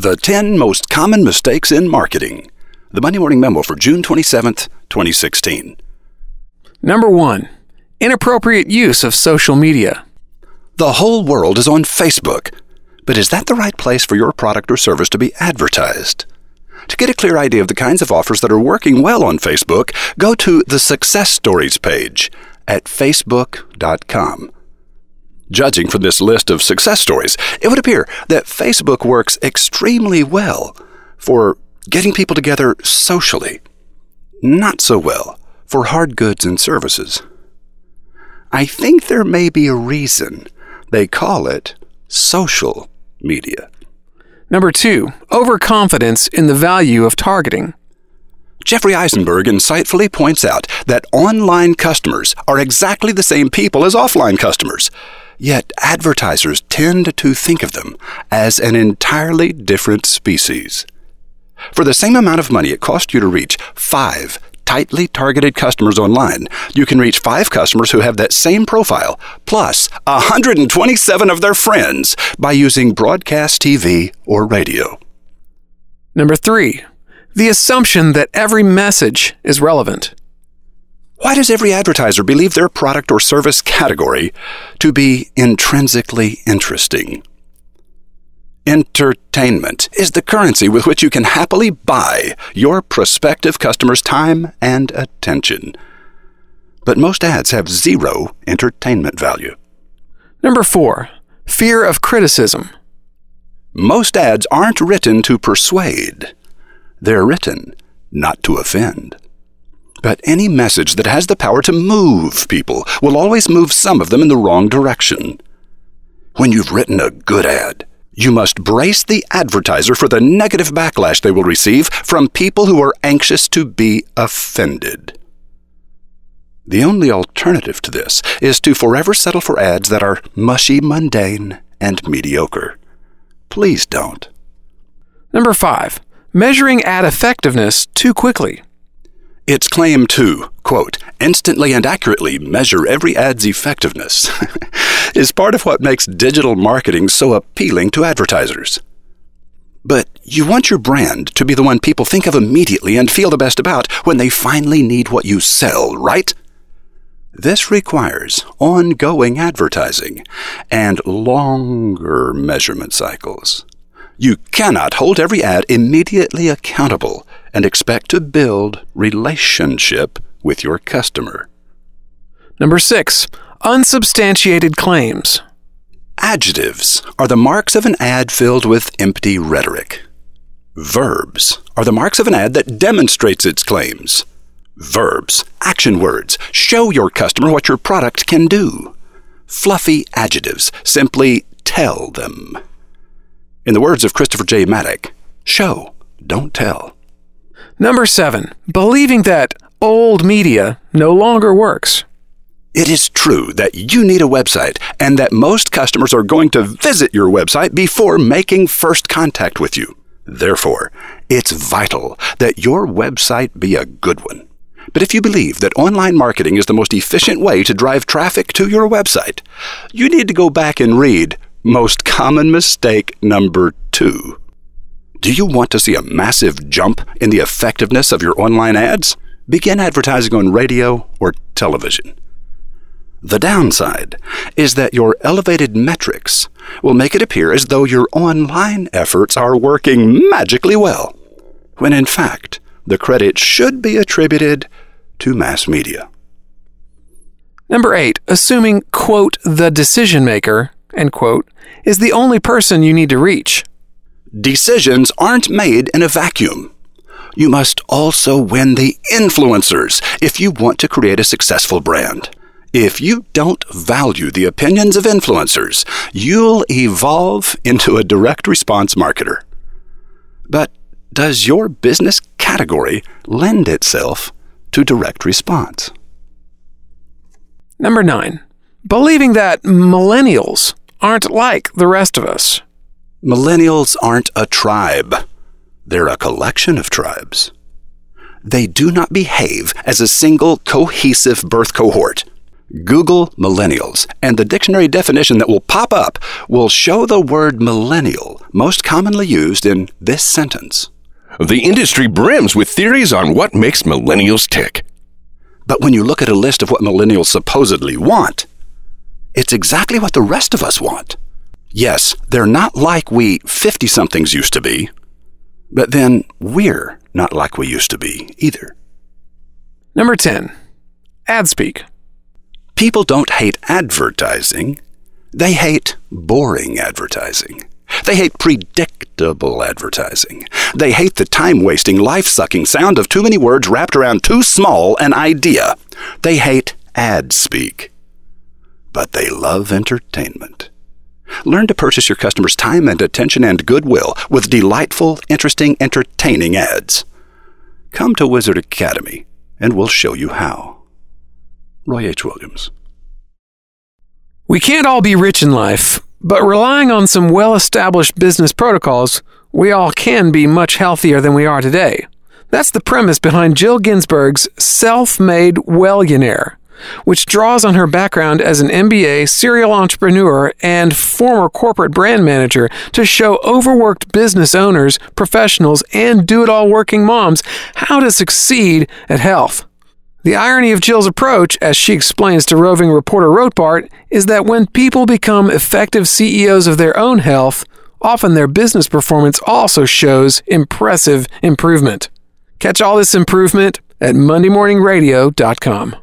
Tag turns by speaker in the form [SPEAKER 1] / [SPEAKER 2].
[SPEAKER 1] The 10 Most Common Mistakes in Marketing. The Monday Morning Memo for June 27th, 2016.
[SPEAKER 2] Number one, inappropriate use of social media.
[SPEAKER 1] The whole world is on Facebook, but is that the right place for your product or service to be advertised? To get a clear idea of the kinds of offers that are working well on Facebook, go to the Success Stories page at facebook.com. Judging from this list of success stories, it would appear that Facebook works extremely well for getting people together socially, not so well for hard goods and services. I think there may be a reason they call it social media.
[SPEAKER 2] Number two, overconfidence in the value of targeting.
[SPEAKER 1] Jeffrey Eisenberg insightfully points out that online customers are exactly the same people as offline customers. Yet advertisers tend to think of them as an entirely different species. For the same amount of money it costs you to reach five tightly targeted customers online, you can reach five customers who have that same profile, plus 127 of their friends, by using broadcast TV or radio.
[SPEAKER 2] Number three, the assumption that every message is relevant.
[SPEAKER 1] Why does every advertiser believe their product or service category to be intrinsically interesting? Entertainment is the currency with which you can happily buy your prospective customers' time and attention. But most ads have zero entertainment value.
[SPEAKER 2] Number four, fear of criticism.
[SPEAKER 1] Most ads aren't written to persuade, they're written not to offend. But any message that has the power to move people will always move some of them in the wrong direction. When you've written a good ad, you must brace the advertiser for the negative backlash they will receive from people who are anxious to be offended. The only alternative to this is to forever settle for ads that are mushy, mundane, and mediocre. Please don't.
[SPEAKER 2] Number five, measuring ad effectiveness too quickly.
[SPEAKER 1] Its claim to, quote, instantly and accurately measure every ad's effectiveness is part of what makes digital marketing so appealing to advertisers. But you want your brand to be the one people think of immediately and feel the best about when they finally need what you sell, right? This requires ongoing advertising and longer measurement cycles. You cannot hold every ad immediately accountable and expect to build relationship with your customer.
[SPEAKER 2] Number six, unsubstantiated claims.
[SPEAKER 1] Adjectives are the marks of an ad filled with empty rhetoric. Verbs are the marks of an ad that demonstrates its claims. Verbs, action words, show your customer what your product can do. Fluffy adjectives simply tell them. In the words of Christopher J. Maddock, show, don't tell.
[SPEAKER 2] Number seven, believing that old media no longer works.
[SPEAKER 1] It is true that you need a website and that most customers are going to visit your website before making first contact with you. Therefore, it's vital that your website be a good one. But if you believe that online marketing is the most efficient way to drive traffic to your website, you need to go back and read most common mistake number two. Do you want to see a massive jump in the effectiveness of your online ads? Begin advertising on radio or television. The downside is that your elevated metrics will make it appear as though your online efforts are working magically well, when in fact, the credit should be attributed to mass media.
[SPEAKER 2] Number eight, assuming, quote, the decision maker, end quote, is the only person you need to reach.
[SPEAKER 1] Decisions aren't made in a vacuum. You must also win the influencers if you want to create a successful brand. If you don't value the opinions of influencers, you'll evolve into a direct response marketer. But does your business category lend itself to direct response?
[SPEAKER 2] Number nine, believing that millennials aren't like the rest of us.
[SPEAKER 1] Millennials aren't a tribe, they're a collection of tribes. They do not behave as a single cohesive birth cohort. Google millennials, and the dictionary definition that will pop up will show the word millennial most commonly used in this sentence.
[SPEAKER 3] The industry brims with theories on what makes millennials tick.
[SPEAKER 1] But when you look at a list of what millennials supposedly want, it's exactly what the rest of us want. Yes, they're not like we 50 somethings used to be, but then we're not like we used to be either.
[SPEAKER 2] Number 10. Ad speak.
[SPEAKER 1] People don't hate advertising, they hate boring advertising. They hate predictable advertising. They hate the time wasting, life sucking sound of too many words wrapped around too small an idea. They hate ad speak. But they love entertainment. Learn to purchase your customers' time and attention and goodwill with delightful, interesting, entertaining ads. Come to Wizard Academy and we'll show you how. Roy H. Williams.
[SPEAKER 2] We can't all be rich in life, but relying on some well established business protocols, we all can be much healthier than we are today. That's the premise behind Jill Ginsburg's Self Made Wellionaire, which draws on her background as an MBA, serial entrepreneur, and former corporate brand manager to show overworked business owners, professionals, and do it all working moms how to succeed at health. The irony of Jill's approach, as she explains to roving reporter Rotbart, is that when people become effective CEOs of their own health, often their business performance also shows impressive improvement. Catch all this improvement at MondayMorningRadio.com.